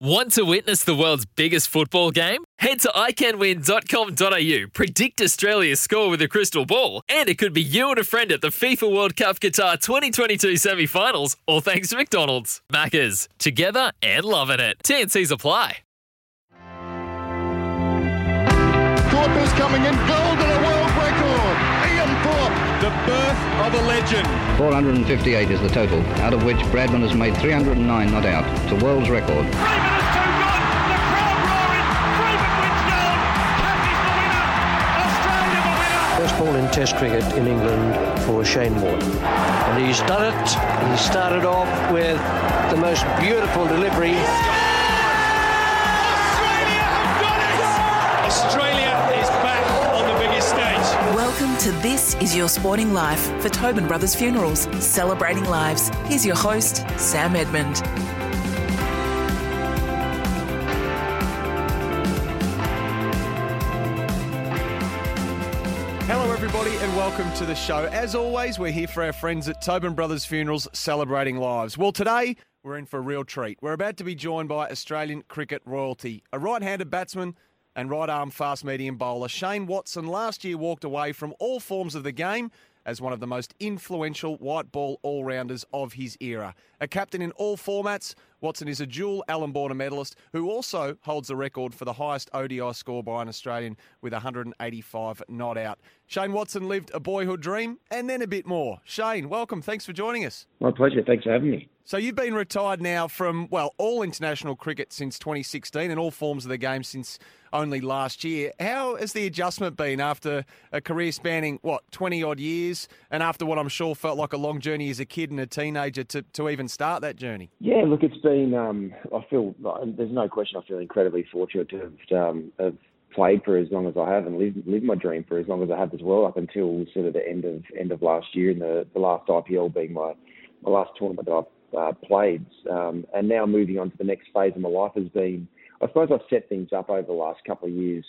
Want to witness the world's biggest football game? Head to iCanWin.com.au, predict Australia's score with a crystal ball, and it could be you and a friend at the FIFA World Cup Qatar 2022 semi finals, all thanks to McDonald's. Maccas, together and loving it. TNC's apply. Thorpe is coming in, gold and a world. The birth of a legend. 458 is the total, out of which Bradman has made 309 not out. It's a world's record. Freeman has two gone. The crowd roaring. Freeman wins gold. Cathy's the winner. Australia the winner. First ball in Test cricket in England for Shane Warne. And he's done it. He started off with the most beautiful delivery. Australia have done it! Australia Welcome to This Is Your Sporting Life for Tobin Brothers Funerals, celebrating lives. Here's your host, Sam Edmund. Hello, everybody, and welcome to the show. As always, we're here for our friends at Tobin Brothers Funerals celebrating lives. Well, today we're in for a real treat. We're about to be joined by Australian cricket royalty, a right handed batsman and right arm fast medium bowler. Shane Watson last year walked away from all forms of the game as one of the most influential white ball all rounders of his era. A captain in all formats, Watson is a dual Allan Border medalist who also holds the record for the highest ODI score by an Australian with 185 not out. Shane Watson lived a boyhood dream and then a bit more. Shane, welcome. Thanks for joining us. My pleasure. Thanks for having me. So you've been retired now from, well, all international cricket since 2016 and all forms of the game since only last year. How has the adjustment been after a career spanning, what, 20 odd years and after what I'm sure felt like a long journey as a kid and a teenager to, to even start that journey? Yeah, look, it's been. Um, I feel there's no question. I feel incredibly fortunate to have, um, have played for as long as I have and lived, lived my dream for as long as I have as well, up until sort of the end of end of last year, and the, the last IPL being my my last tournament that I've uh, played, um, and now moving on to the next phase of my life has been. I suppose I've set things up over the last couple of years,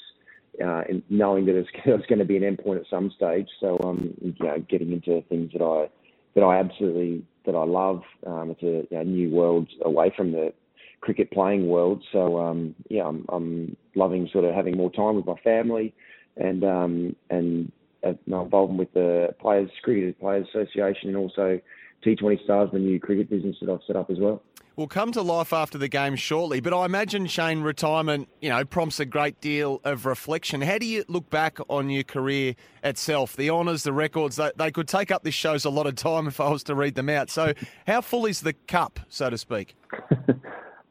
uh, knowing that it's, it's going to be an endpoint at some stage. So um, you know, getting into things that I that I absolutely that I love. Um, it's a you know, new world away from the cricket playing world. So um, yeah, I'm, I'm loving sort of having more time with my family, and um, and uh, my involvement with the Players Cricket Players Association, and also T20 Stars, the new cricket business that I've set up as well. We'll come to life after the game shortly, but I imagine Shane retirement, you know, prompts a great deal of reflection. How do you look back on your career itself? The honours, the records, they, they could take up this show's a lot of time if I was to read them out. So, how full is the cup, so to speak?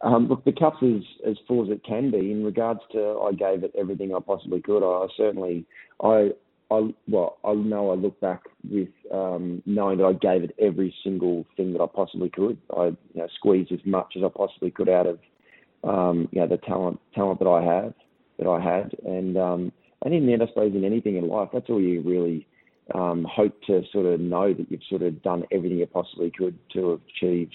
Um, look, the cup's is as full as it can be. In regards to, I gave it everything I possibly could. I, I certainly, I, I, well, I know I look back with um, knowing that I gave it every single thing that I possibly could. I, you know, squeezed as much as I possibly could out of, um, you know, the talent, talent that I have, that I had, and um, and in the end, I suppose in anything in life, that's all you really um, hope to sort of know that you've sort of done everything you possibly could to have achieved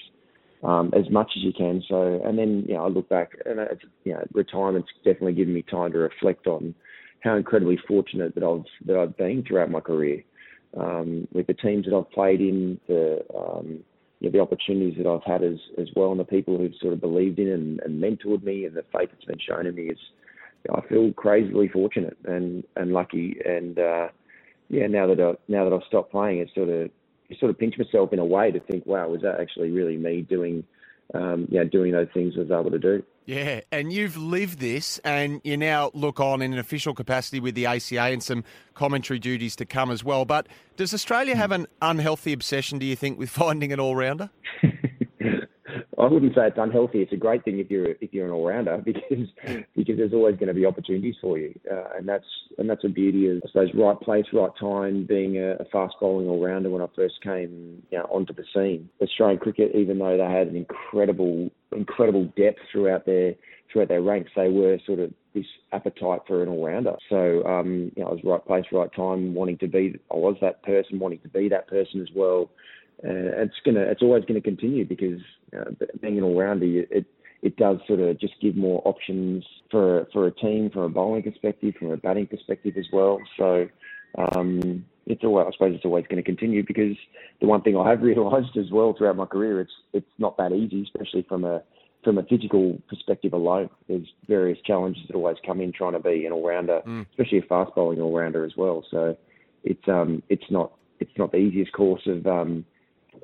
um, as much as you can. So, and then you know, I look back and it's, you know, retirement's definitely given me time to reflect on how incredibly fortunate that I've that I've been throughout my career um, with the teams that I've played in, the um, you know, the opportunities that I've had as as well, and the people who've sort of believed in and, and mentored me, and the faith that's been shown in me is. I feel crazily fortunate and and lucky, and uh, yeah, now that I, now that I've stopped playing, it's sort of sort of pinch myself in a way to think, wow, was that actually really me doing, um, you doing those things I was able to do? Yeah, and you've lived this, and you now look on in an official capacity with the ACA and some commentary duties to come as well. But does Australia have an unhealthy obsession, do you think, with finding an all rounder? I wouldn't say it's unhealthy. It's a great thing if you're if you're an all rounder because because there's always going to be opportunities for you, uh, and that's and that's a beauty of I suppose right place, right time. Being a, a fast bowling all rounder when I first came you know, onto the scene, Australian cricket, even though they had an incredible incredible depth throughout their throughout their ranks, they were sort of this appetite for an all rounder. So um, you know, I was right place, right time, wanting to be. I was that person, wanting to be that person as well and it's gonna it's always to continue because uh, being an all rounder, it it does sort of just give more options for for a team from a bowling perspective, from a batting perspective as well. So um, it's always I suppose it's always going to continue because the one thing I have realised as well throughout my career, it's it's not that easy, especially from a from a physical perspective alone, there's various challenges that always come in trying to be an all rounder, Mm. especially a fast bowling all rounder as well. So it's um it's not it's not the easiest course of um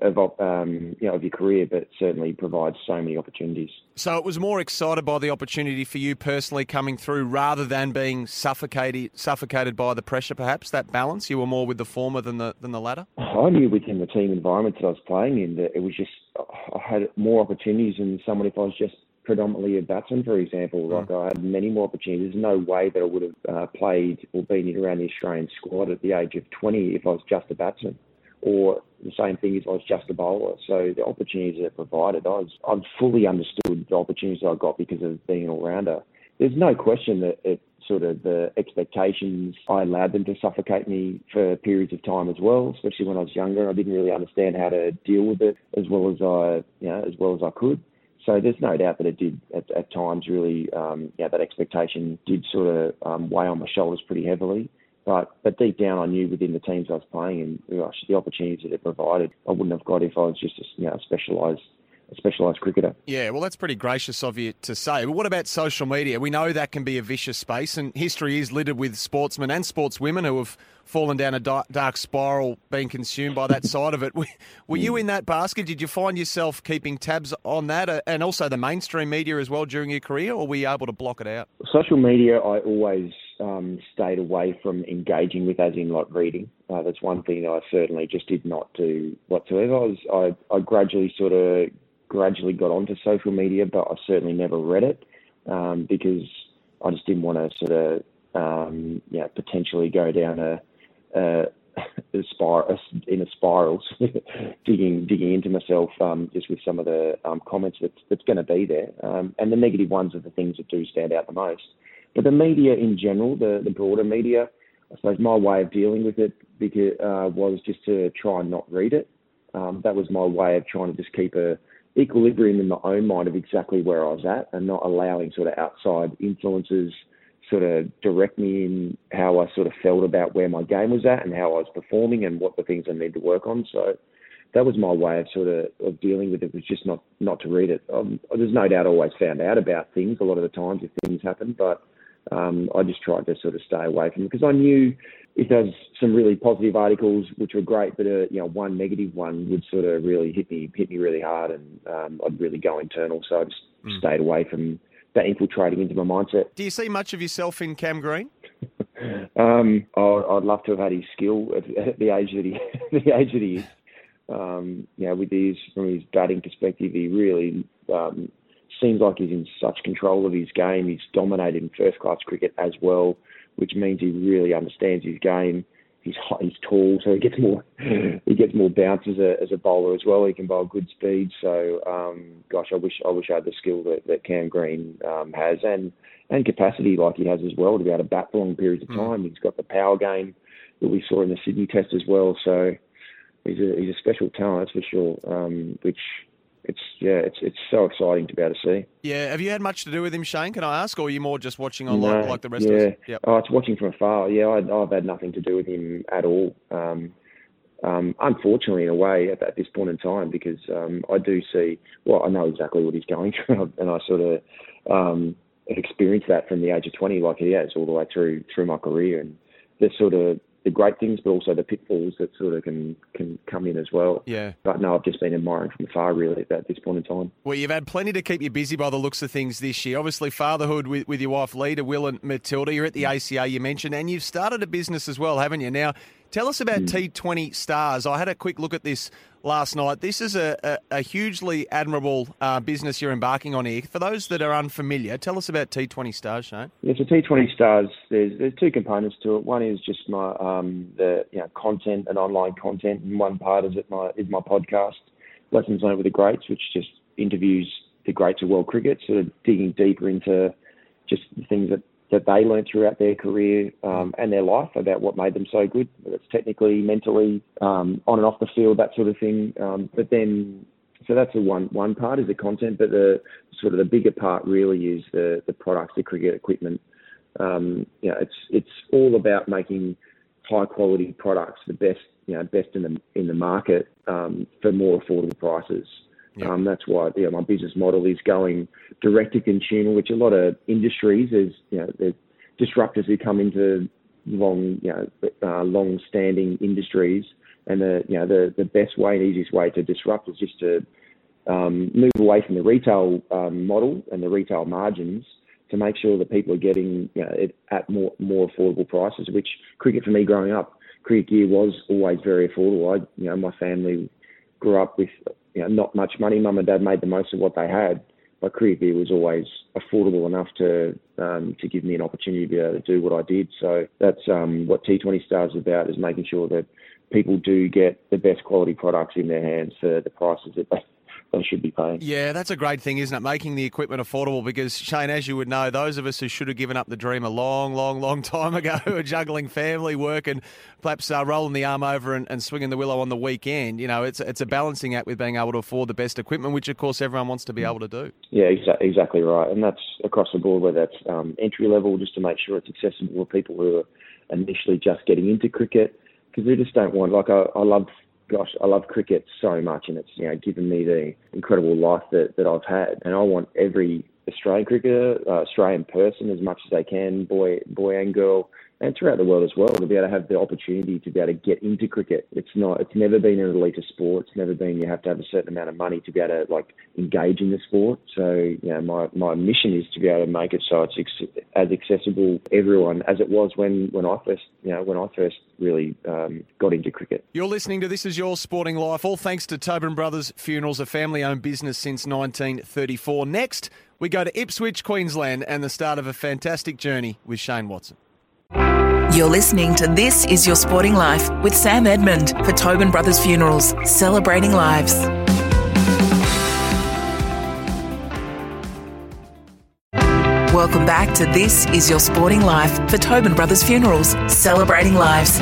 of um you know of your career, but certainly provides so many opportunities. So it was more excited by the opportunity for you personally coming through rather than being suffocated suffocated by the pressure. Perhaps that balance. You were more with the former than the than the latter. I knew within the team environment that I was playing in that it was just I had more opportunities than someone if I was just predominantly a batsman, for example. Like I had many more opportunities. There's no way that I would have uh, played or been in around the Australian squad at the age of 20 if I was just a batsman. Or the same thing if I was just a bowler. So the opportunities that it provided, I was I fully understood the opportunities I got because of being an all rounder. There's no question that it sort of the expectations I allowed them to suffocate me for periods of time as well, especially when I was younger. I didn't really understand how to deal with it as well as I you know, as well as I could. So there's no doubt that it did at, at times really, um, yeah, that expectation did sort of um, weigh on my shoulders pretty heavily. But but deep down, I knew within the teams I was playing and gosh, the opportunities that it provided, I wouldn't have got if I was just a you know, specialised a specialised cricketer. Yeah, well, that's pretty gracious of you to say. But what about social media? We know that can be a vicious space, and history is littered with sportsmen and sportswomen who have fallen down a dark, spiral, being consumed by that side of it. Were, you in that basket? Did you find yourself keeping tabs on that, uh, and also the mainstream media as well during your career, or were you able to block it out? Social media, I always um, stayed away from engaging with, as in like reading. Uh, that's one thing I certainly just did not do whatsoever. I, was, I, I gradually sort of gradually got onto social media, but I certainly never read it um, because I just didn't want to sort of um, potentially go down a, a, a spiral in a spiral, digging digging into myself um, just with some of the um, comments that's that's going to be there, um, and the negative ones are the things that do stand out the most. But the media in general, the the broader media, I suppose my way of dealing with it because, uh, was just to try and not read it. Um, that was my way of trying to just keep a equilibrium in my own mind of exactly where I was at and not allowing sort of outside influences sort of direct me in how I sort of felt about where my game was at and how I was performing and what the things I need to work on. So that was my way of sort of, of dealing with it was just not not to read it. Um, there's no doubt I always found out about things a lot of the times if things happen, but um, I just tried to sort of stay away from it because I knew it there's some really positive articles which were great, but uh, you know one negative one would sort of really hit me hit me really hard, and um, I'd really go internal. So I just Mm. stayed away from that infiltrating into my mindset. Do you see much of yourself in Cam Green? Um, I, I'd love to have had his skill at, at the age that he the age that he is. Um, you know, with his from his batting perspective, he really um, seems like he's in such control of his game. He's dominated in first class cricket as well, which means he really understands his game. He's hot, he's tall, so he gets more he gets more bounce as a as a bowler as well. He can bowl good speed. So, um, gosh, I wish I wish I had the skill that, that Cam Green um, has and and capacity like he has as well to be able to bat for long periods of time. He's got the power game that we saw in the Sydney Test as well. So he's a he's a special talent, that's for sure. Um, which it's yeah, it's it's so exciting to be able to see. Yeah. Have you had much to do with him, Shane? Can I ask, or are you more just watching on like, No, like the rest yeah. of us? Yep. Oh, it's watching from afar. Yeah, I, I've had nothing to do with him at all. Um, um, unfortunately, in a way, at, at this point in time, because um, I do see. Well, I know exactly what he's going through, and I sort of um, experienced that from the age of twenty, like he has, all the way through through my career, and there's sort of the great things, but also the pitfalls that sort of can can come in as well. Yeah. But no, I've just been admiring from afar, really, at this point in time. Well, you've had plenty to keep you busy by the looks of things this year. Obviously, fatherhood with, with your wife, Lita, Will, and Matilda. You're at the mm. ACA, you mentioned, and you've started a business as well, haven't you? Now, tell us about mm. T20 Stars. I had a quick look at this last night. This is a, a, a hugely admirable uh, business you're embarking on here. For those that are unfamiliar, tell us about T20 Stars, Shane. Yeah, so T20 Stars, there's there's two components to it. One is just my um, the you know content and online content, and one part is it my is my podcast, Lessons Learned with the Greats, which just interviews the greats of world cricket, sort of digging deeper into just the things that that they learned throughout their career um, and their life about what made them so good, it's technically, mentally, um, on and off the field, that sort of thing. Um, but then, so that's the one one part is the content, but the sort of the bigger part really is the the products, the cricket equipment. Um, you know, it's it's all about making high quality products, the best you know best in the in the market um, for more affordable prices. Yeah. Um, that's why you know, my business model is going direct to consumer, which a lot of industries is you know the disruptors who come into long you know uh, long standing industries, and the you know the the best way and easiest way to disrupt is just to um, move away from the retail um, model and the retail margins to make sure that people are getting you know, it at more more affordable prices. Which cricket for me growing up, cricket gear was always very affordable. I you know my family grew up with you know not much money. Mum and dad made the most of what they had, but cricket gear was always affordable enough to um, to give me an opportunity to be able to do what I did. So that's um, what T20 Stars is about: is making sure that people do get the best quality products in their hands for the prices that they they should be paying. Yeah, that's a great thing, isn't it? Making the equipment affordable because, Shane, as you would know, those of us who should have given up the dream a long, long, long time ago who are juggling family, work, and perhaps uh, rolling the arm over and, and swinging the willow on the weekend, you know, it's, it's a balancing act with being able to afford the best equipment, which, of course, everyone wants to be able to do. Yeah, exa- exactly right. And that's across the board, whether that's um, entry level, just to make sure it's accessible for people who are initially just getting into cricket. Because we just don't want, like, I, I love gosh, I love cricket so much, and it's you know given me the incredible life that, that I've had, and I want every Australian cricketer, uh, Australian person, as much as they can, boy, boy and girl, and throughout the world as well, to be able to have the opportunity to be able to get into cricket. It's not, it's never been an elite sport. It's never been you have to have a certain amount of money to be able to like engage in the sport. So, you know, my, my mission is to be able to make it so it's ex- as accessible to everyone as it was when, when I first, you know, when I first really um, got into cricket. You're listening to This Is Your Sporting Life, all thanks to Tobin Brothers Funerals, a family owned business since 1934. Next, we go to Ipswich, Queensland, and the start of a fantastic journey with Shane Watson. You're listening to This Is Your Sporting Life with Sam Edmund for Tobin Brothers Funerals, celebrating lives. Welcome back to This Is Your Sporting Life for Tobin Brothers Funerals, celebrating lives.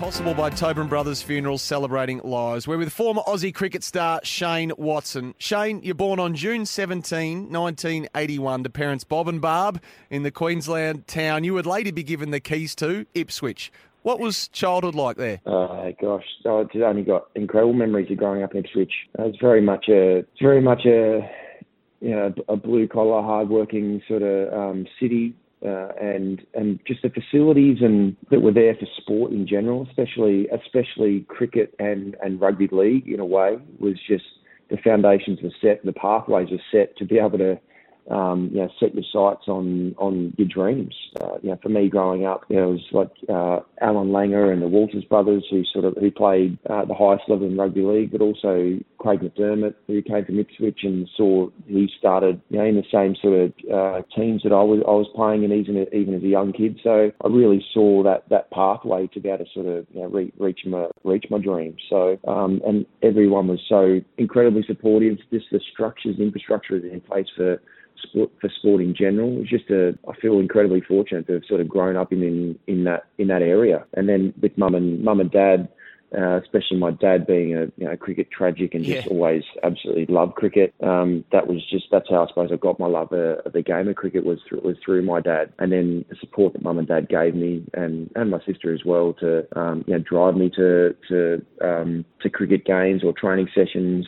Possible by Tobin Brothers Funerals Celebrating Lives. We're with former Aussie cricket star Shane Watson. Shane, you're born on June 17, 1981, to parents Bob and Barb in the Queensland town you would later be given the keys to, Ipswich. What was childhood like there? Uh, gosh, I just only got incredible memories of growing up in Ipswich. It was very much a, it's very much a, you know, a blue collar, hard working sort of um, city. Uh, and and just the facilities and that were there for sport in general, especially especially cricket and, and rugby league in a way, was just the foundations were set, the pathways were set to be able to um, you know, set your sights on on your dreams. Uh, you know, for me growing up, you know, it was like uh, Allan Langer and the Walters brothers who sort of who played uh, the highest level in rugby league, but also Craig McDermott who came from Ipswich and saw he started you know in the same sort of uh, teams that I was I was playing in even even as a young kid. So I really saw that that pathway to be able to sort of you know, re- reach my reach my dreams. So um, and everyone was so incredibly supportive. Just the structures, infrastructure is in place for sport for sport in general. It's just a I feel incredibly fortunate to have sort of grown up in in, in that in that area. And then with mum and mum and dad, uh, especially my dad being a you know cricket tragic and just Yeah. always absolutely loved cricket. Um, that was just that's how I suppose I got my love of, of the game of cricket was through was through my dad, and then the support that mum and dad gave me and and my sister as well to um, you know drive me to to um, to cricket games or training sessions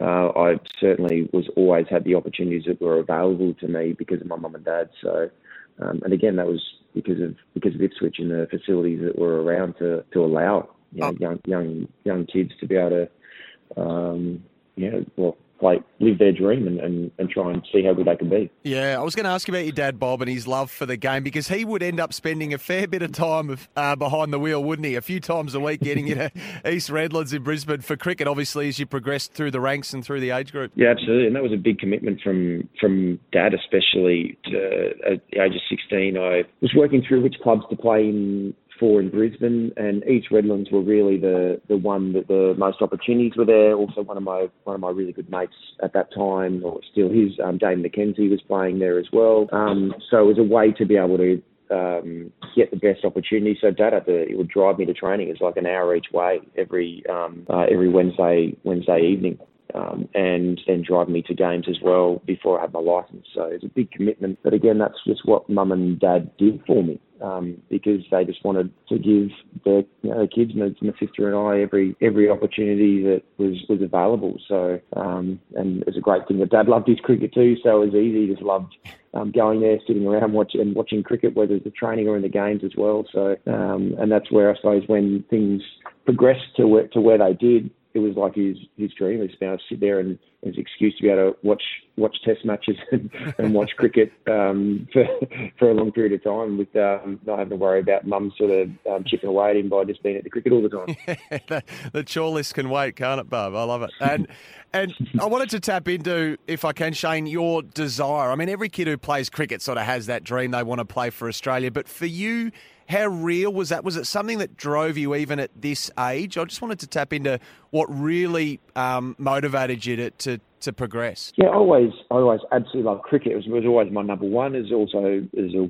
uh, I certainly was always had the opportunities that were available to me because of my mum and dad. So, um, and again, that was because of because of Ipswich and the facilities that were around to to allow you know, Oh. young young young kids to be able to, um, you know, well, play live their dream and, and, and try and see how good they can be. Yeah, I was going to ask you about your dad, Bob, and his love for the game because he would end up spending a fair bit of time of, uh, behind the wheel, wouldn't he? A few times a week getting you to East Redlands in Brisbane for cricket, obviously, as you progressed through the ranks and through the age group. Yeah, absolutely, and that was a big commitment from from dad, especially to, at the age of sixteen. I was working through which clubs to play in for in Brisbane, and East Redlands were really the the one that the most opportunities were there. Also, one of my one of my really good mates at that time, or still his, um, Dane McKenzie was playing there as well. Um, so it was a way to be able to um, get the best opportunity. So dad had to, it would drive me to training. It's like an hour each way every um, uh, every Wednesday Wednesday evening. Um, and then drive me to games as well before I had my license. So it's a big commitment. But again, that's just what mum and dad did for me. Um, because they just wanted to give their, you know, their kids, my, my sister and I, every every opportunity that was was available. So, um, and it's a great thing that Dad loved his cricket too, so it was easy. Just loved um, going there, sitting around watch, and watching cricket, whether it's the training or in the games as well. So, um, and that's where I suppose when things progressed to where, to where they did, it was like his his dream able to sit there and his excuse to be able to watch watch test matches and, and watch cricket um, for for a long period of time with um, not having to worry about mum sort of um, chipping away at him by just being at the cricket all the time. the, the chore list can wait, can't it, Bob? I love it. And and I wanted to tap into, if I can, Shane, your desire. I mean, every kid who plays cricket sort of has that dream they want to play for Australia, but for you how real was that? Was it something that drove you even at this age? I just wanted to tap into what really um, motivated you to, to, to progress. Yeah, I always, I always absolutely loved cricket. It was, was always my number one. It's also is a,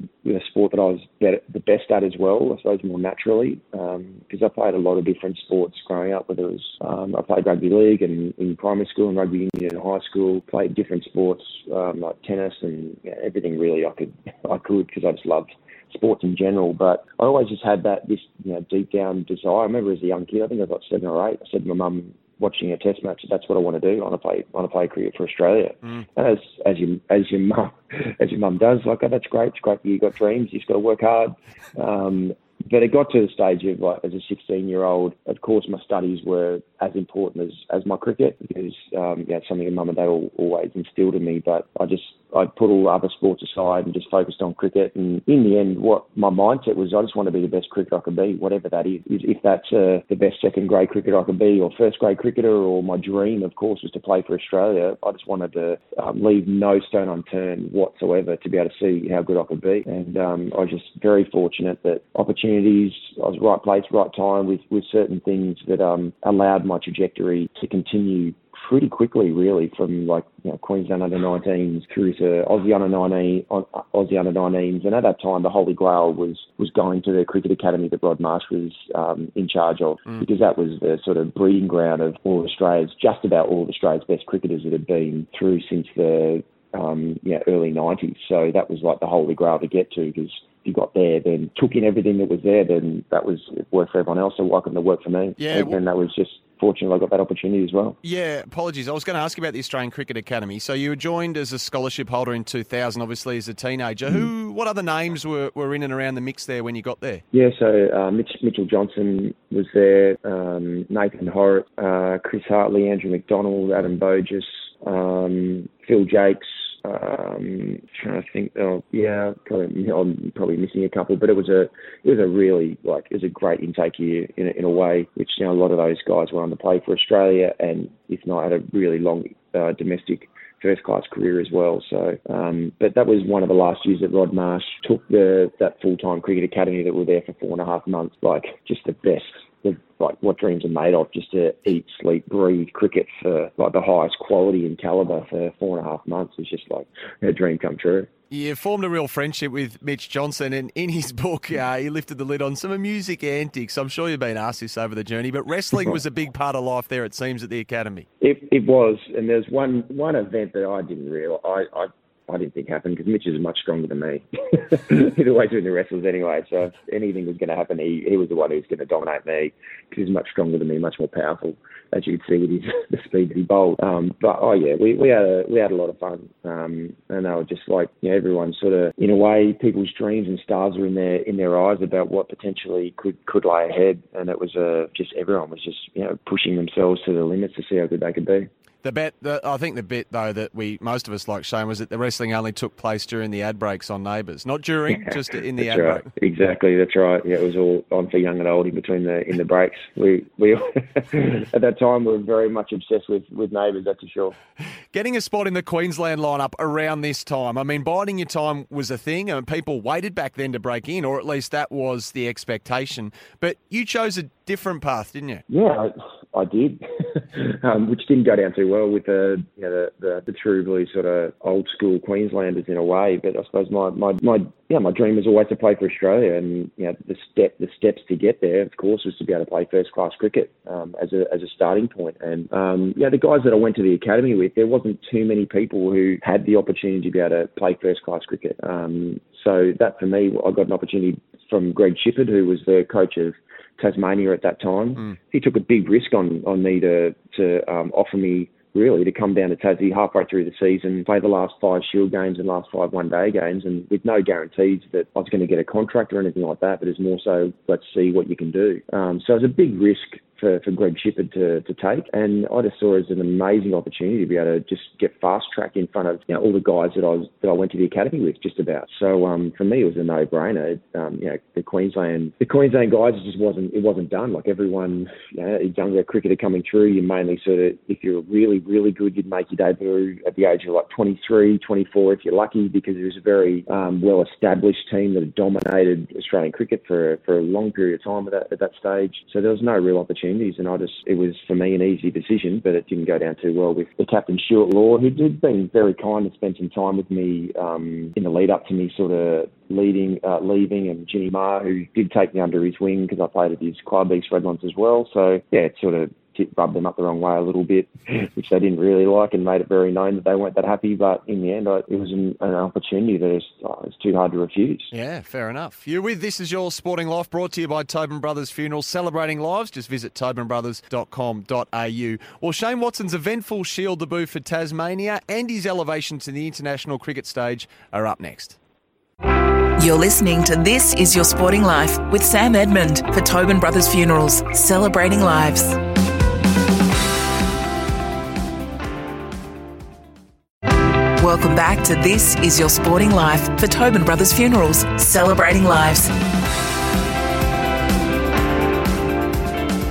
sport that I was the best at as well. I suppose more naturally because um, I played a lot of different sports growing up. Whether it was um, I played rugby league and in primary school and rugby union in high school. Played different sports um, like tennis and everything really I could I could because I just loved sports in general. But I always just had that this you know deep down desire. I remember as a young kid, I think I was like seven or eight. I said to my mum watching a test match, that's what I want to do. I want to play, I want to play cricket for Australia. Mm. And as as your as your mum as your mum does, like oh, that's great. It's great that you got dreams. You've got to work hard. Um, but it got to the stage of like as a 16 year old, of course my studies were as important as, as my cricket because um, yeah, it's something that mum and dad always instilled in me. But I just I put all other sports aside and just focused on cricket. And in the end, what my mindset was, I just want to be the best cricketer I can be, whatever that is. If that's uh, the best second grade cricketer I can be, or first grade cricketer, or my dream, of course, was to play for Australia. I just wanted to um, leave no stone unturned whatsoever to be able to see how good I could be. And um, I was just very fortunate that opportunities, I was right place, right time with with certain things that um, allowed my trajectory to continue pretty quickly, really, from like you know, Queensland under 19s through to Aussie under 19, Aussie under 19s, and at that time the holy grail was was going to the cricket academy that Rod Marsh was um, in charge of, mm. because that was the sort of breeding ground of all of Australia's, just about all of Australia's best cricketers that had been through since the um, you know, early 90s. So that was like the holy grail to get to because if you got there, then took in everything that was there, then that was worked for everyone else. So why couldn't it work for me? Yeah, and, and that was just fortunate I got that opportunity as well. Yeah, apologies. I was going to ask you about the Australian Cricket Academy. So you were joined as a scholarship holder in 2000, obviously as a teenager. Mm. Who, what other names were, were in and around the mix there when you got there? Yeah, so uh, Mitch, Mitchell Johnson was there, um, Nathan Hauritz, uh, Chris Hartley, Andrew McDonald, Adam Voges, um, Phil Jaques. Um, trying to think. Oh, yeah, probably, I'm probably missing a couple, but it was a it was a really like it was a great intake year in a, in a way, which you know a lot of those guys were on the play for Australia, and if not, had a really long uh, domestic first class career as well. So, um, but that was one of the last years that Rod Marsh took the that full time cricket academy that were there for four and a half months. Like just the best the, like what dreams are made of just to eat, sleep, breathe cricket for like the highest quality and caliber for four and a half months is just like a dream come true. You formed a real friendship with Mitch Johnson, and in his book, uh, he lifted the lid on some music antics. I'm sure you've been asked this over the journey, but wrestling was a big part of life there. It seems at the academy. It, it was, and there's one one event that I didn't realize. I, I I didn't think happened because Mitch is much stronger than me. he's always doing the wrestles anyway. So if anything was going to happen, he, he was the one who was going to dominate me because he's much stronger than me, much more powerful, as you could see with his, the speed that he bowled. Um, but oh yeah, we, we had a we had a lot of fun, um, and they were just like you know, everyone sort of in a way, people's dreams and stars were in their in their eyes about what potentially could could lay ahead, and it was uh, just everyone was just you know pushing themselves to the limits to see how good they could be. The bet, the, I think the bit though that we most of us like Shane was that the wrestling only took place during the ad breaks on Neighbours, not during, just in the ad right. break. Exactly, that's right. Yeah, it was all on for young and old in between the in the breaks. We we at that time we were very much obsessed with with Neighbours, that's for sure. Getting a spot in the Queensland lineup around this time, I mean, biding your time was a thing, and people waited back then to break in, or at least that was the expectation. But you chose a different path, didn't you? Yeah, I, I did, um, which didn't go down too well with the you know the, the, the true blue sort of old school Queenslanders in a way. But I suppose my, my, my yeah my dream was always to play for Australia, and you know the step the steps to get there, of course, was to be able to play first class cricket um, as a as a starting point. And um, yeah, the guys that I went to the academy with, there wasn't too many people who had the opportunity to be able to play first class cricket. Um, so that for me, I got an opportunity from Greg Shipperd, who was the coach of Tasmania at that time. Mm. He took a big risk on on me to to um, offer me really to come down to Tassie halfway through the season, play the last five Shield games and last five one day games, and with no guarantees that I was going to get a contract or anything like that. But it's more so let's see what you can do. Um, so it was a big risk for, for Greg Shipperd to, to take. And I just saw it as an amazing opportunity to be able to just get fast track in front of you know, all the guys that I was that I went to the academy with just about. So um, for me it was a no brainer. Um, you know, the Queensland the Queensland guys it just wasn't it wasn't done. Like everyone, you know, younger cricketer coming through, you mainly sort of if you're really, really good you'd make your debut at the age of like 23, 24 if you're lucky because it was a very um, well established team that dominated Australian cricket for for a long period of time at that, at that stage. So there was no real opportunity opportunities, and I just it was for me an easy decision, but it didn't go down too well with the captain Stuart Law, who did been very kind and spent some time with me um, in the lead up to me sort of leading, uh, leaving, and Jimmy Maher, who did take me under his wing because I played at his club East Redlands as well. So yeah, it sort of rubbed them up the wrong way a little bit, which they didn't really like, and made it very known that they weren't that happy. But in the end, I, it was an, an opportunity that is oh, it's too hard to refuse. Yeah, fair enough. You're with This Is Your Sporting Life, brought to you by Tobin Brothers Funerals, celebrating lives. Just visit tobinbrothers.com.au. Well, Shane Watson's eventful Shield debut for Tasmania and his elevation to the international cricket stage are up next. You're listening to This Is Your Sporting Life with Sam Edmund for Tobin Brothers Funerals, celebrating lives. Welcome back to This Is Your Sporting Life for Tobin Brothers Funerals, celebrating lives.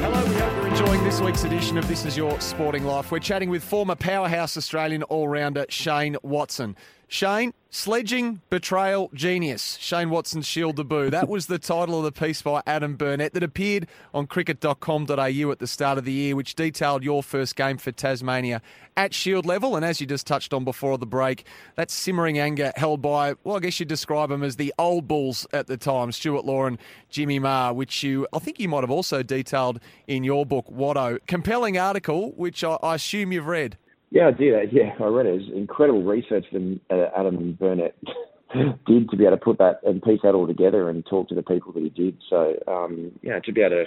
Hello, we hope you're enjoying this week's edition of This Is Your Sporting Life. We're chatting with former powerhouse Australian all rounder Shane Watson. Shane, Sledging, Betrayal, Genius. Shane Watson's Shield debut. That was the title of the piece by Adam Burnett that appeared on cricket.com.au at the start of the year, which detailed your first game for Tasmania at Shield level. And as you just touched on before the break, that simmering anger held by, well, I guess you'd describe them as the old bulls at the time, Stuart Law and Jimmy Maher, which you, I think you might have also detailed in your book, Watto. Compelling article, which I, I assume you've read. Yeah, I did. Yeah, I read it. It was incredible research that uh, Adam Burnett did to be able to put that and piece that all together and talk to the people that he did. So, um, yeah, to be able to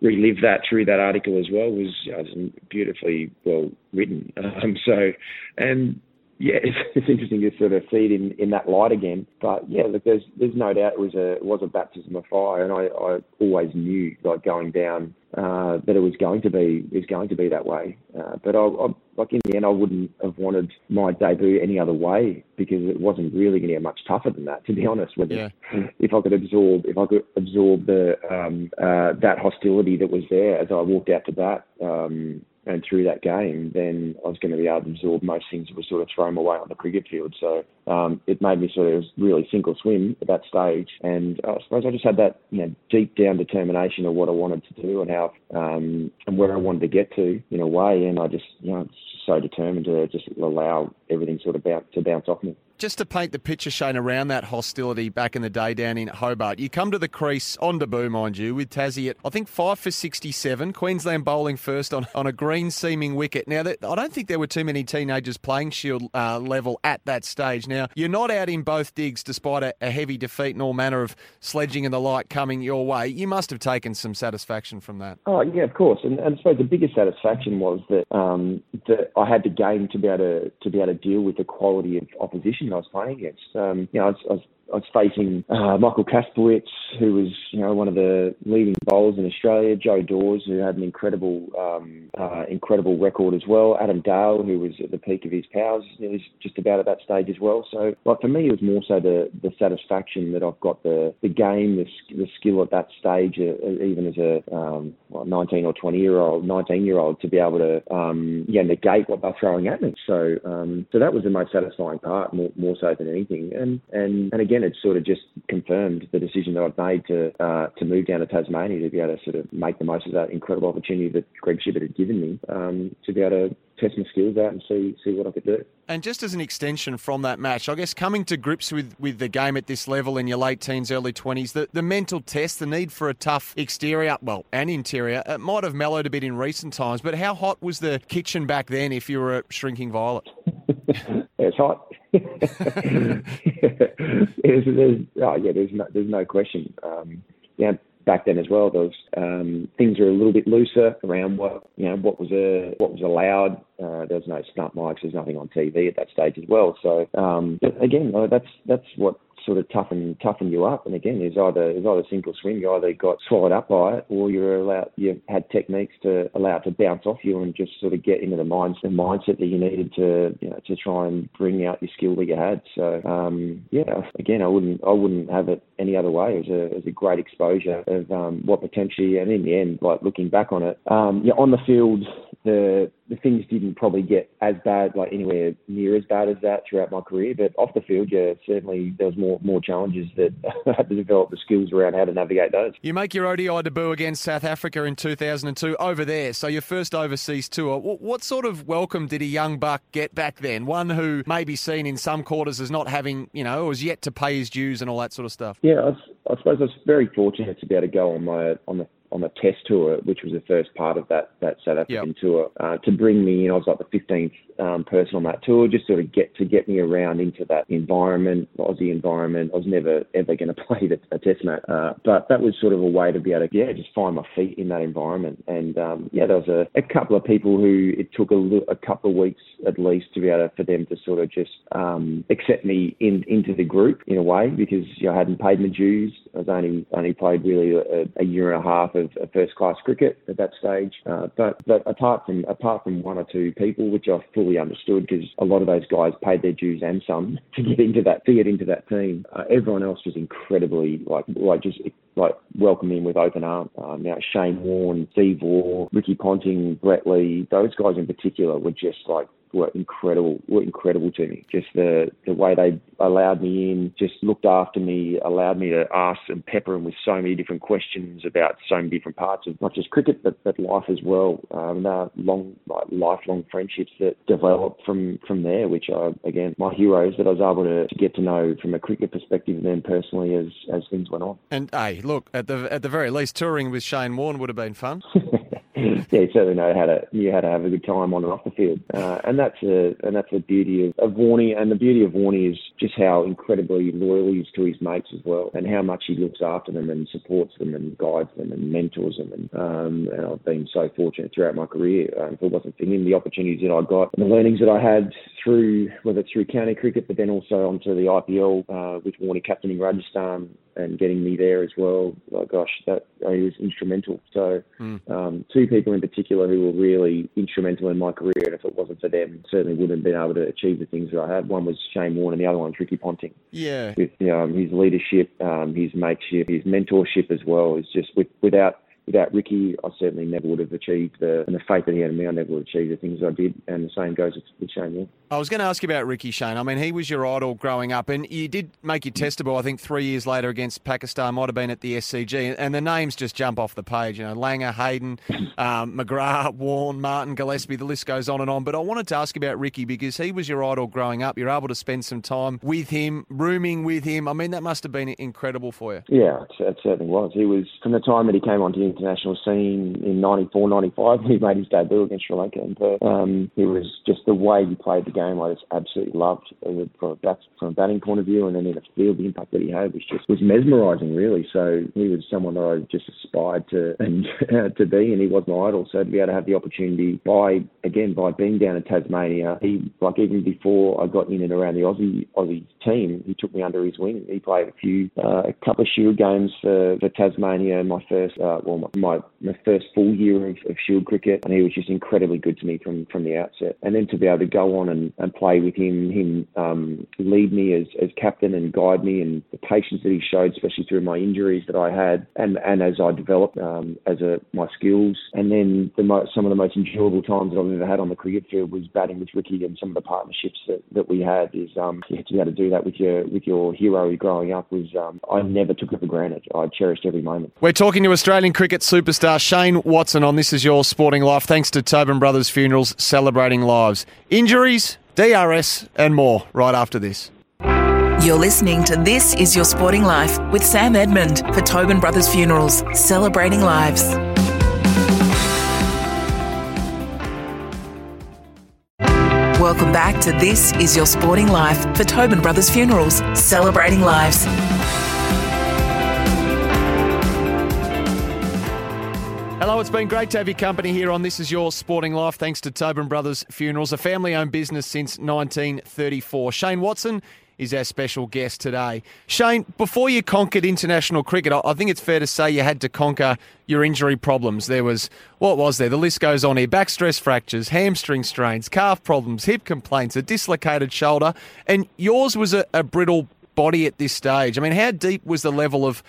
relive that through that article as well was, know, beautifully well written. Um, so, and yeah, it's, it's interesting to sort of see it in, in that light again. But yeah, look, there's there's no doubt it was a it was a baptism of fire, and I, I always knew like going down uh, that it was going to be is going to be that way. Uh, but I, I like in the end, I wouldn't have wanted my debut any other way because it wasn't really going to get much tougher than that, to be honest. Whether Yeah. if I could absorb if I could absorb the um, uh, that hostility that was there as I walked out to bat. Um, and through that game, then I was going to be able to absorb most things that were sort of thrown my way on the cricket field. So um, it made me sort of really sink or swim at that stage. And I suppose I just had that you know deep down determination of what I wanted to do and how um, and where I wanted to get to in a way. And I just you know so determined to just allow everything sort of bounce, to bounce off me. Just to paint the picture, Shane, around that hostility back in the day down in Hobart, you come to the crease on debut, mind you, with Tassie at, I think, 5 for 67. Queensland bowling first on, on a green seaming wicket. Now, that, I don't think there were too many teenagers playing Shield uh, level at that stage. Now, you're not out in both digs despite a, a heavy defeat and all manner of sledging and the like coming your way. You must have taken some satisfaction from that. Oh yeah, of course. And, and I suppose the biggest satisfaction was that um, that I had the game to be able to to be able to deal with the quality of opposition I was playing against. Um, you know, I was, I was I was facing uh, Michael Kasprowicz, who was you know one of the leading bowlers in Australia. Joe Dawes, who had an incredible um, uh, incredible record as well. Adam Dale, who was at the peak of his powers, he was just about at that stage as well. So, like for me, it was more so the the satisfaction that I've got the the game, the, the skill at that stage, uh, even as a um, what, 19 or 20 year old, 19 year old, to be able to um, yeah negate what they're throwing at me. So, um, so that was the most satisfying part, more, more so than anything. And and and again, it sort of just confirmed the decision that I've made to uh, to move down to Tasmania to be able to sort of make the most of that incredible opportunity that Greg Shipperd had given me um, to be able to test my skills out and see see what I could do. And just as an extension from that match, I guess coming to grips with, with the game at this level in your late teens, early 20s, the, the mental test, the need for a tough exterior, well, and interior, it might have mellowed a bit in recent times, but how hot was the kitchen back then if you were a shrinking violet? it's hot. oh yeah, there's no, there's no question. Um, yeah, back then as well, those um, things were a little bit looser around what you know what was a, what was allowed. Uh, there was no stump mics. There's nothing on TV at that stage as well. So um, again, uh, that's that's what sort of toughen toughen you up. And again, there's either there's either sink or swim. You either got swallowed up by it, or you're allowed you had techniques to allow it to bounce off you and just sort of get into the mind the mindset that you needed to you know to try and bring out your skill that you had. So um, yeah, again, I wouldn't I wouldn't have it any other way. It was a, it was a great exposure of um, what potentially, and in the end, like looking back on it, um, yeah, on the field the the things didn't probably get as bad, like anywhere near as bad as that throughout my career. But off the field, yeah, certainly there was more more challenges that I had to develop the skills around how to navigate those. You make your ODI debut against South Africa in 2002 over there, so your first overseas tour. What sort of welcome did a young buck get back then? One who may be seen in some quarters as not having, you know, was yet to pay his dues and all that sort of stuff. Yeah, I, I suppose I was very fortunate to be able to go on my on the on the test tour, which was the first part of that that South African yep. tour, uh, to bring me in. I was like the 15th um, person on that tour, just sort of get to get me around into that environment, Aussie environment. I was never ever going to play the, a test match, uh, but that was sort of a way to be able to yeah just find my feet in that environment. And um, yeah, there was a, a couple of people who it took a, a couple of weeks at least to be able to, for them to sort of just um, accept me in into the group in a way because you know, I hadn't paid my dues. I was only only played really a, a year and a half of, of first class cricket at that stage. Uh, but but apart from apart from one or two people, which I fully understood because a lot of those guys paid their dues and some to get into that to get into that team. Uh, everyone else was incredibly like like just like welcoming with open arms. Um, now Shane Warne, Steve Waugh, Ricky Ponting, Brett Lee, those guys in particular were just like were incredible, were incredible to me. Just the the way they allowed me in, just looked after me, allowed me to ask and pepper them with so many different questions about so many different parts of not just cricket but, but life as well. Um, long, like lifelong friendships that developed from from there, which are again my heroes that I was able to, to get to know from a cricket perspective and then personally as as things went on. And hey, look at the at the very least, touring with Shane Warne would have been fun. yeah, you certainly know how to you how to have a good time on and off the field, uh, and that's a and that's the beauty of, of Warney, and the beauty of Warney is just how incredibly loyal he is to his mates as well, and how much he looks after them and supports them and guides them and mentors them, and, um, and I've been so fortunate throughout my career. Um, if it wasn't for him, the opportunities that I got and the learnings that I had through whether it's through county cricket, but then also onto the IPL uh, with Warney captaining Rajasthan and getting me there as well. Oh, gosh, that he was instrumental. So, mm. um, two people in particular who were really instrumental in my career, and if it wasn't for them, certainly wouldn't have been able to achieve the things that I had. One was Shane Warne, and the other one was Ricky Ponting. Yeah, with um, his leadership, um, his mateship, his mentorship as well is just with, without without Ricky, I certainly never would have achieved the and the faith that he had in me. I never would have achieved the things I did, and the same goes with Shane Warne. I was going to ask you about Ricky Shane. I mean, he was your idol growing up, and you did make your testable. I think three years later against Pakistan might have been at the SCG, and the names just jump off the page. You know, Langer, Hayden, um, McGrath, Warne, Martin, Gillespie. The list goes on and on. But I wanted to ask about Ricky because he was your idol growing up. You're able to spend some time with him, rooming with him. I mean, that must have been incredible for you. Yeah, it certainly was. He was from the time that he came onto the international scene in '94, '95. He made his debut against Sri Lanka, and um, he was just the way he played the game. I just absolutely loved from a, from a batting point of view, and then in the field, the impact that he had was just was mesmerising, really. So he was someone that I just aspired to and to be, and he was my idol. So to be able to have the opportunity by again by being down in Tasmania, he like even before I got in and around the Aussie Aussie team, he took me under his wing. He played a few uh, a couple of Shield games for, for Tasmania. My first uh, well my, my my first full year of, of Shield cricket, and he was just incredibly good to me from from the outset. And then to be able to go on and, and play with him, him um, lead me as, as captain and guide me, and the patience that he showed, especially through my injuries that I had, and, and as I developed um, as a my skills. And then the some of the most enjoyable times that I've ever had on the cricket field was batting with Ricky, and some of the partnerships that, that we had is um, yeah, to be able to do that with your with your hero growing up was um, I never took it for granted. I cherished every moment. We're talking to Australian cricket superstar Shane Watson on This Is Your Sporting Life. Thanks to Tobin Brothers Funerals, celebrating lives. Injuries, DRS, and more right after this. You're listening to This Is Your Sporting Life with Sam Edmund for Tobin Brothers Funerals, celebrating lives. Welcome back to This Is Your Sporting Life for Tobin Brothers Funerals, celebrating lives. Hello, it's been great to have your company here on This Is Your Sporting Life. Thanks to Tobin Brothers Funerals, a family owned business since 1934. Shane Watson is our special guest today. Shane, before you conquered international cricket, I think it's fair to say you had to conquer your injury problems. There was, what was there? The list goes on here back stress fractures, hamstring strains, calf problems, hip complaints, a dislocated shoulder, and yours was a, a brittle body at this stage. I mean, how deep was the level of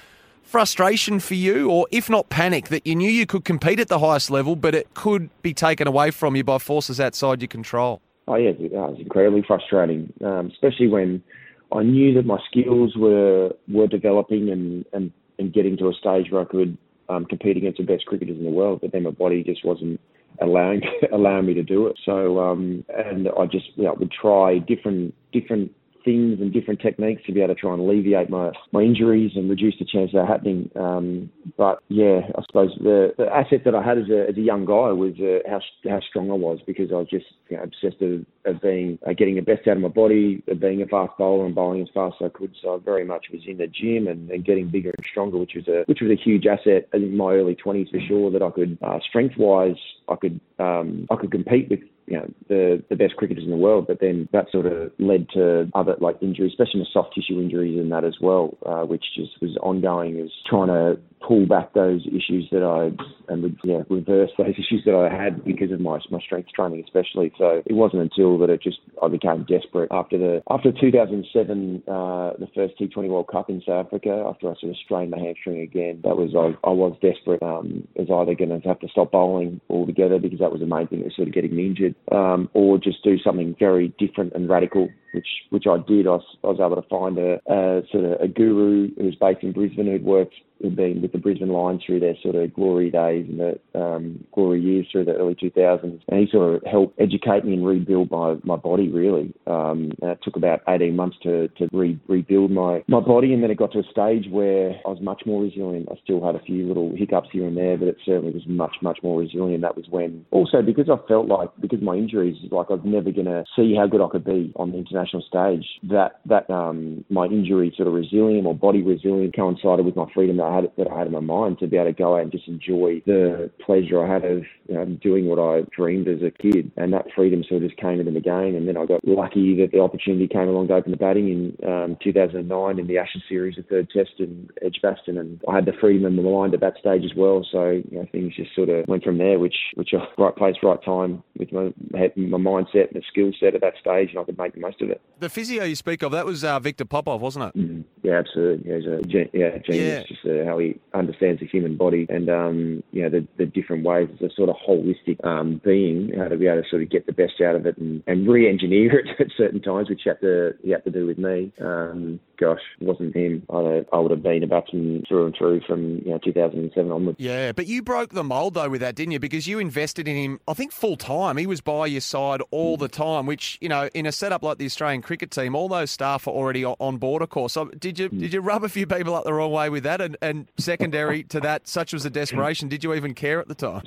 frustration for you, or if not panic, that you knew you could compete at the highest level, but it could be taken away from you by forces outside your control? Oh yeah, it was incredibly frustrating, um, especially when I knew that my skills were were developing and and, and getting to a stage where I could um, compete against the best cricketers in the world, but then my body just wasn't allowing allowing me to do it. So um, and I just you know, would try different different things and different techniques to be able to try and alleviate my, my injuries and reduce the chance of that happening. Um, but yeah, I suppose the, the asset that I had as a, as a young guy was uh, how how strong I was because I was just you know, obsessed of, of being uh, getting the best out of my body, of being a fast bowler and bowling as fast as I could. So I very much was in the gym and, and getting bigger and stronger, which was a which was a huge asset in my early twenties for sure. That I could uh, strength wise, I could um, I could compete with you know the the best cricketers in the world. But then that sort of led to other like injuries, especially soft tissue injuries and that as well, uh, which just was ongoing. Is trying to pull back those issues that I and yeah, reverse those issues that I had because of my my strength training, especially. So it wasn't until that it just I became desperate after the after 2007, uh, the first T20 World Cup in South Africa. After I sort of strained my hamstring again, that was I, I was desperate. Um, was either going to have to stop bowling altogether because that was the main thing that was sort of getting me injured, um, or just do something very different and radical which which I did. I was, I was able to find a, a sort of a guru who's based in Brisbane who'd worked who'd been with the Brisbane Lions through their sort of glory days and the um, glory years through the early 2000s, and he sort of helped educate me and rebuild my, my body really. Um, and it took about 18 months to to re, rebuild my my body, and then it got to a stage where I was much more resilient. I still had a few little hiccups here and there, but it certainly was much much more resilient. That was when also because I felt like because my injuries, like I was never going to see how good I could be on the international stage. That that um, my injury sort of resilience or body resilience coincided with my freedom I had that I had in my mind to be able to go out and just enjoy the pleasure I had of you know, doing what I dreamed as a kid, and that freedom sort of just came into the game. And then I got lucky that the opportunity came along to open the batting in um, 2009 in the Ashes series, the third Test in Edgbaston, and I had the freedom in my mind at that stage as well. So you know, things just sort of went from there, which which right place, right time with my my mindset and the skill set at that stage, and I could make the most of it. The physio you speak of, that was uh, Victor Popov, wasn't it? Mm, yeah, absolutely. Yeah, he's a yeah genius. Yeah. Just how he understands the human body and um, you know the, the different ways. It's a sort of holistic um, being, how to be able to sort of get the best out of it and, and re-engineer it at certain times, which you have to you have to do with me. Um, gosh, it wasn't him, I, I would have been a batsman through and through from you know 2007 onwards. Yeah, but you broke the mould though with that, didn't you? Because you invested in him, I think full time. He was by your side all the time, which you know in a setup like the Australian cricket team, all those staff are already on board, of course. So did you hmm. did you rub a few people up the wrong way with that? And, and secondary to that, such was the desperation. Did you even care at the time?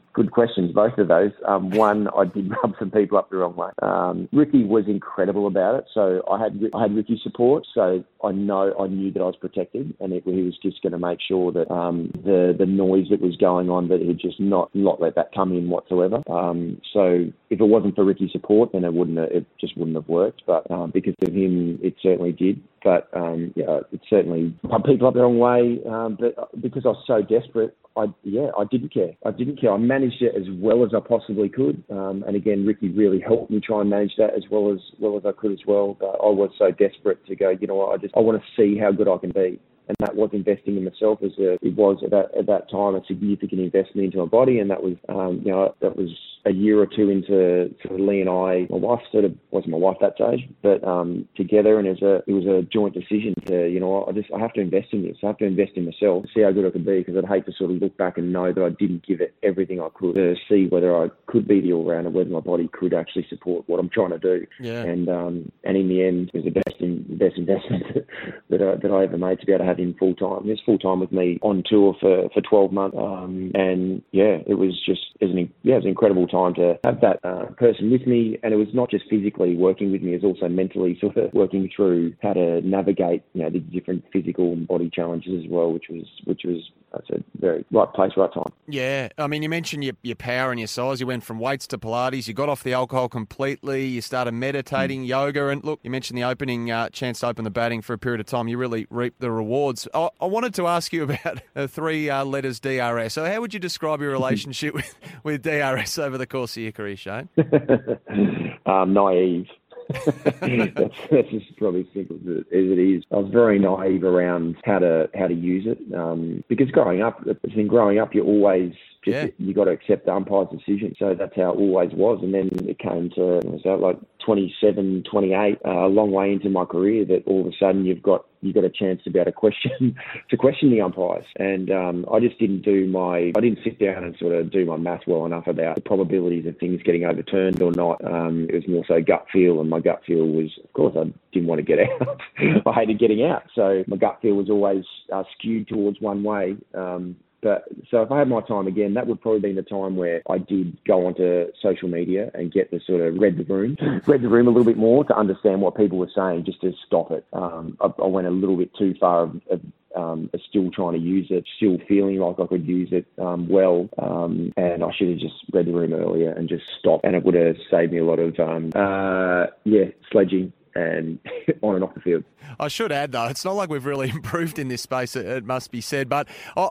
Good questions, both of those. Um, one, I did rub some people up the wrong way. Um, Ricky was incredible about it, so I had I had Ricky's support, so I know I knew that I was protected, and it, he was just going to make sure that um, the the noise that was going on that he'd just not not let that come in whatsoever. Um, so if it wasn't for Ricky's support, then it wouldn't have, it just wouldn't have worked. But um, because of him, it certainly did. But um, yeah, it certainly rubbed people up the wrong way. But because I was so desperate, I yeah, I didn't care. I didn't care. I managed it as well as I possibly could. Um, and again, Ricky really helped me try and manage that as well as well as I could as well. But I was so desperate to go. You know? I just I want to see how good I can be and that was investing in myself as a, it was at that, at that time a significant investment into my body. And that was um, you know that was a year or two into sort of Lee and I my wife sort of wasn't my wife that stage but um, together. And it was a it was a joint decision to you know I just I have to invest in this. I have to invest in myself see how good I could be because I'd hate to sort of look back and know that I didn't give it everything I could to see whether I could be the all rounder whether my body could actually support what I'm trying to do. Yeah. and um, and in the end it was the best in, best investment that I, that I ever made to be able to have in full time. He was full time with me on tour for, for 12 months. Um, and yeah, it was just it was an, yeah, it was an incredible time to have that uh, person with me. And it was not just physically working with me, it was also mentally sort of working through how to navigate, you know, the different physical and body challenges as well, which was which was that's a very right place, right time. Yeah, I mean, you mentioned your, your power and your size. You went from weights to Pilates. You got off the alcohol completely. You started meditating, mm. yoga, and look, you mentioned the opening uh, chance to open the batting for a period of time. You really reaped the I, I wanted to ask you about uh, three uh, letters DRS. So, how would you describe your relationship with, with DRS over the course of your career, Shane? um, naive. that's, that's just probably simple as it is. I was very naive around how to how to use it um, because growing up, in growing up, you always just yeah. you got to accept the umpire's decision. So that's how it always was. And then it came to was that like 27, 28, uh, a long way into my career that all of a sudden you've got you've got a chance to be able to question to question the umpires. And um, I just didn't do my I didn't sit down and sort of do my math well enough about the probabilities of things getting overturned or not. Um, it was more so gut feel, and my gut feel was, of course, I didn't want to get out. I hated getting out, so my gut feel was always uh, skewed towards one way. Um, but so if I had my time again, that would probably be the time where I did go onto social media and get the sort of read the room, read the room a little bit more to understand what people were saying, just to stop it. Um, I, I, went a little bit too far of, of um, still trying to use it, still feeling like I could use it um, well, um, and I should have just read the room earlier and just stopped, and it would have saved me a lot of um, uh, yeah sledging and on and off the field. I should add though, it's not like we've really improved in this space. It must be said, but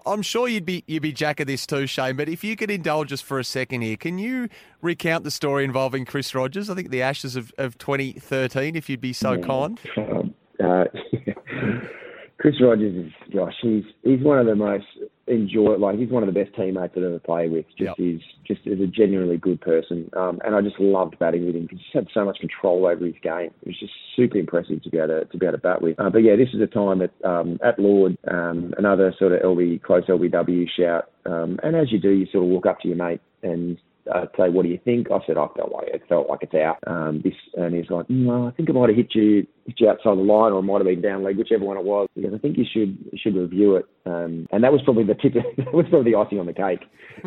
I'm sure you'd be you'd be jack of this too, Shane. But if you could indulge us for a second here, can you recount the story involving Chris Rogers? I think the Ashes of, of 2013, if you'd be so yeah. kind. Um, uh, Chris Rogers is gosh, he's he's one of the most enjoy like he's one of the best teammates I've ever played with. Just yep. he's just is a genuinely good person, um, and I just loved batting with him because he had so much control over his game. It was just super impressive to be able to, to be able to bat with. Uh, but yeah, this is a time at um, at Lord, um, another sort of LB close LBW shout, um, and as you do, you sort of walk up to your mate and uh, say, what do you think? I said, oh, don't worry, it felt like it's out. Um, this, and he's like, no, I think it might have hit you, you outside the line, or it might have been down leg, whichever one it was. Because I think you should should review it. Um, and that was probably the tip. that was probably the icing on the cake.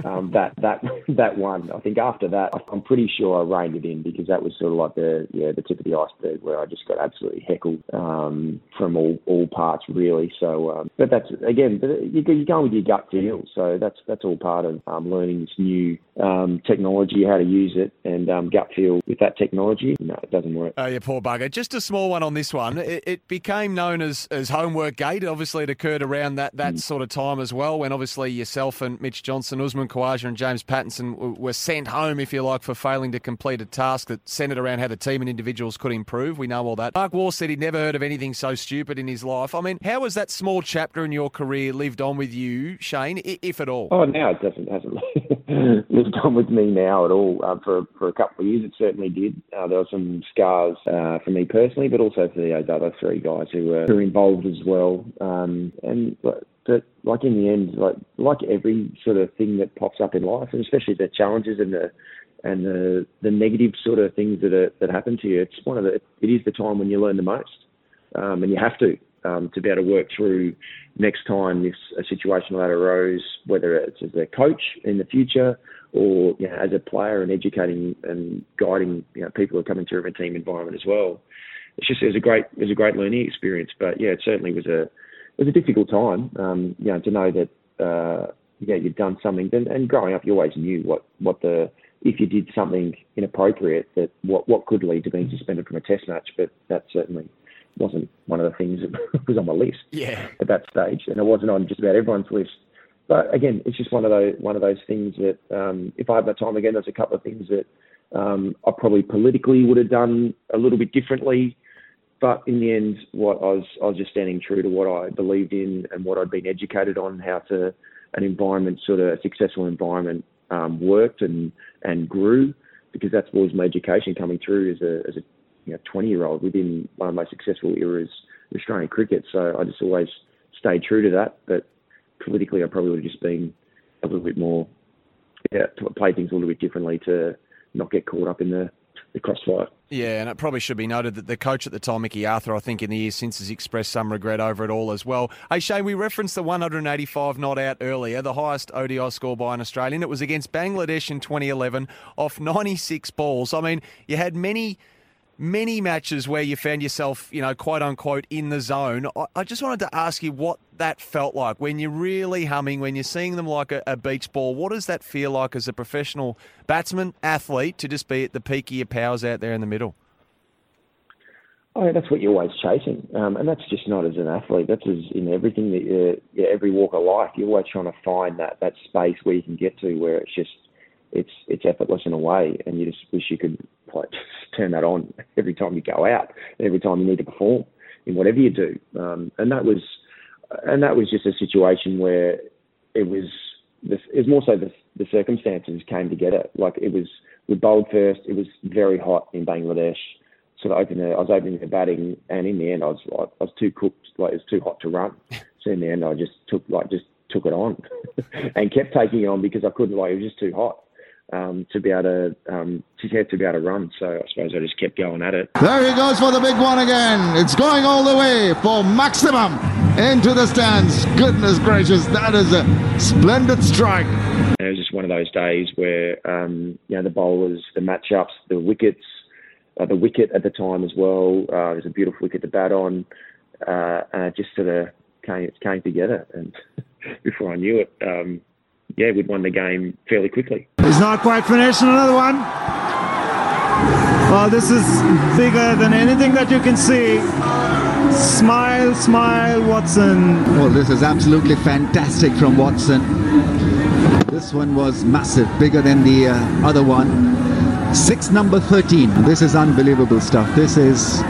Um, that that that one. I think after that, I'm pretty sure I reined it in because that was sort of like the yeah the tip of the iceberg where I just got absolutely heckled um, from all all parts really. So, um, but that's again, you're going with your gut feel. So that's that's all part of um, learning this new um, technology, how to use it, and gut feel with that technology. No, it doesn't work. Oh, yeah, poor bugger. Just a small one on this one. It, it became known as, as homework gate. Obviously, it occurred around that, that mm. sort of time as well, when obviously yourself and Mitch Johnson, Usman Khawaja, and James Pattinson were sent home, if you like, for failing to complete a task that centred around how the team and individuals could improve. We know all that. Mark Waugh said he'd never heard of anything so stupid in his life. I mean, how has that small chapter in your career lived on with you, Shane, if at all? Oh, now it doesn't hasn't lived on with me now at all. Uh, for for a couple of years, it certainly did. Uh, there were some scars uh, for me personally, but also for those other three guys who were, who were involved as well. Um, and but, like in the end, like like every sort of thing that pops up in life, and especially the challenges and the and the the negative sort of things that are, that happen to you, it's one of the it is the time when you learn the most, um, and you have to um, to be able to work through next time if a situation that arose, whether it's as a coach in the future or you know, as a player and educating and guiding you know, people who are coming through a team environment as well. It's just it was a great it was a great learning experience. But yeah, it certainly was a it was a difficult time. Um, you know, to know that uh, yeah you'd done something and, and growing up you always knew what what the if you did something inappropriate that what what could lead to being suspended from a test match. But that certainly wasn't one of the things that was on my list yeah. at that stage, and it wasn't on just about everyone's list. But again, it's just one of those one of those things that um, if I had my time again, there's a couple of things that um, I probably politically would have done a little bit differently. But in the end, what I was I was just standing true to what I believed in and what I'd been educated on, how to an environment sort of a successful environment um, worked and and grew because that's was my education coming through as a as a you know 20 year old within one of my successful eras of Australian cricket. So I just always stayed true to that. But politically, I probably would have just been a little bit more, yeah, to play things a little bit differently to not get caught up in the the crossfire. Yeah, and it probably should be noted that the coach at the time, Mickey Arthur, I think in the years since has expressed some regret over it all as well. Hey, Shane, we referenced the 185 not out earlier, the highest ODI score by an Australian. It was against Bangladesh in 2011 off 96 balls. I mean, you had many many matches where you found yourself, you know, quote unquote, in the zone. I, just wanted to ask you what that felt like when you're really humming, when you're seeing them like a, a, beach ball. What does that feel like as a professional batsman, athlete, to just be at the peak of your powers out there in the middle? Oh, that's what you're always chasing, um, and that's just not as an athlete. That's as in everything that you, every walk of life. You're always trying to find that that space where you can get to where it's just it's it's effortless in a way, and you just wish you could like turn that on every time you go out, every time you need to perform in whatever you do. Um, and that was and that was just a situation where it was the, it was more so the, the circumstances came together. Like it was we bowled first. It was very hot in Bangladesh. Sort of opening, I was opening the batting, and in the end, I was like, I was too cooked. Like it was too hot to run. So in the end, I just took like just took it on, and kept taking it on because I couldn't. Like it was just too hot um, to be able to um, to, to be able to run. So I suppose I just kept going at it. There he goes for the big one again. It's going all the way for maximum into the stands. Goodness gracious, that is a splendid strike. it was just one of those days where um, you know the bowlers, the matchups, the wickets. Uh, the wicket at the time as well. Uh, it was a beautiful wicket to bat on, uh, and it just sort of came came together. And before I knew it, um, yeah, we'd won the game fairly quickly. He's not quite finished. Another one. Well, this is bigger than anything that you can see. Smile, smile, Watson. Well, this is absolutely fantastic from Watson. This one was massive, bigger than the uh, other one. Six number 13. This is unbelievable stuff. This is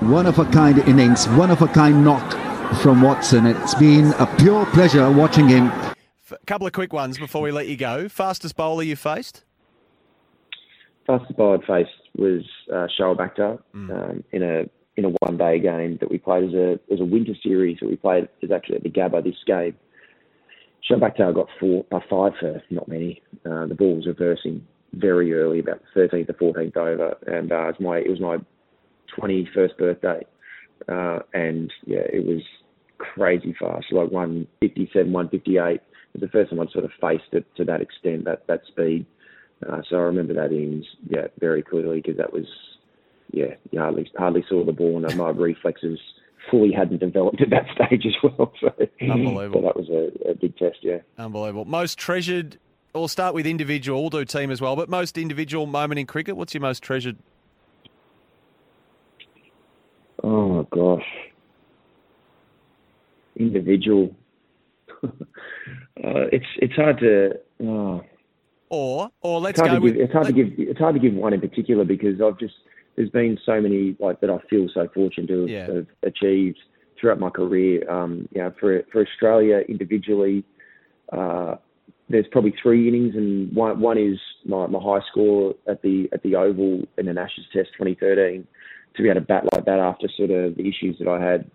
one of a kind innings, one of a kind knock from Watson. It's been a pure pleasure watching him. A couple of quick ones before we let you go. Fastest bowler you faced? Fastest bowler I faced was uh, Shoaib Akhtar mm. um, in a in a one day game that we played as a as a winter series that we played is actually at the Gabba this game. Shoaib Akhtar got four uh, five for not many. Uh, the ball was reversing very early, about the 13th or 14th over, and uh, it was my it was my 21st birthday, uh, and yeah, it was crazy fast, like 157, 158. It the first time I'd sort of faced it to that extent, that that speed. Uh, so I remember that innings, yeah, very clearly because that was, yeah, you hardly hardly saw the ball, and my reflexes fully hadn't developed at that stage as well. So, Unbelievable. So that was a, a big test, yeah. Unbelievable. Most treasured. We'll start with individual. We'll do team as well, but most individual moment in cricket. What's your most treasured? Oh my gosh individual. uh, it's it's hard to. Oh. Or or let's go with. Give, it's hard to give. It's hard to give one in particular because I've just there's been so many like that I feel so fortunate to yeah. have achieved throughout my career. Um, you know, for for Australia individually, uh, there's probably three innings, and one one is my, my high score at the at the Oval in an Ashes Test 2013. To be able to bat like that after sort of the issues that I had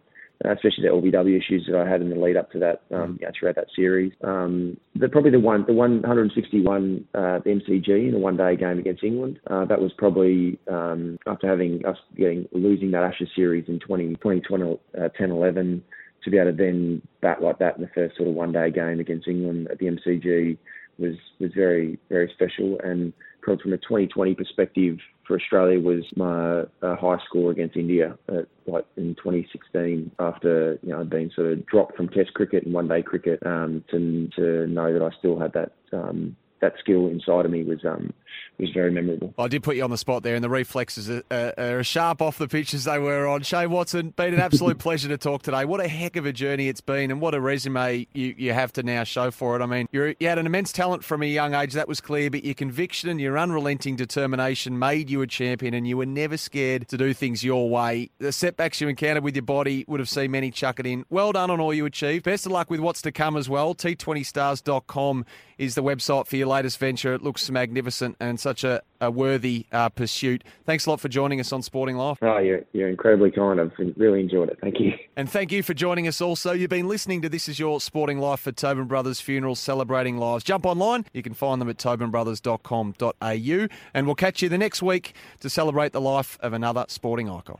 especially the LBW issues that I had in the lead up to that um, throughout that series. Um, the, probably the one, the 161, uh, the MCG in a one day game against England. Uh, that was probably um, after having us getting losing that Ashes series in 20, 2010, uh, 10, 11 to be able to then bat like that in the first sort of one day game against England at the MCG was was very very special and from a 2020 perspective for Australia was my uh, high score against India at, like in 2016 after you know I'd been sort of dropped from Test cricket and one day cricket um, to to know that I still had that um, that skill inside of me was um, was very memorable. I did put you on the spot there, and the reflexes are, are, are sharp off the pitch as they were on. Shane Watson, been an absolute pleasure to talk today. What a heck of a journey it's been, and what a resume you, you have to now show for it. I mean, you had an immense talent from a young age, that was clear, but your conviction and your unrelenting determination made you a champion, and you were never scared to do things your way. The setbacks you encountered with your body would have seen many chuck it in. Well done on all you achieved. Best of luck with what's to come as well. T20stars.com is the website for your latest venture. It looks magnificent and such a, a worthy uh, pursuit. Thanks a lot for joining us on Sporting Life. Oh, you're, you're incredibly kind. I've really enjoyed it. Thank you. And thank you for joining us also. You've been listening to This Is Your Sporting Life for Tobin Brothers Funerals Celebrating Lives. Jump online. You can find them at tobinbrothers.com.au. And we'll catch you the next week to celebrate the life of another sporting icon.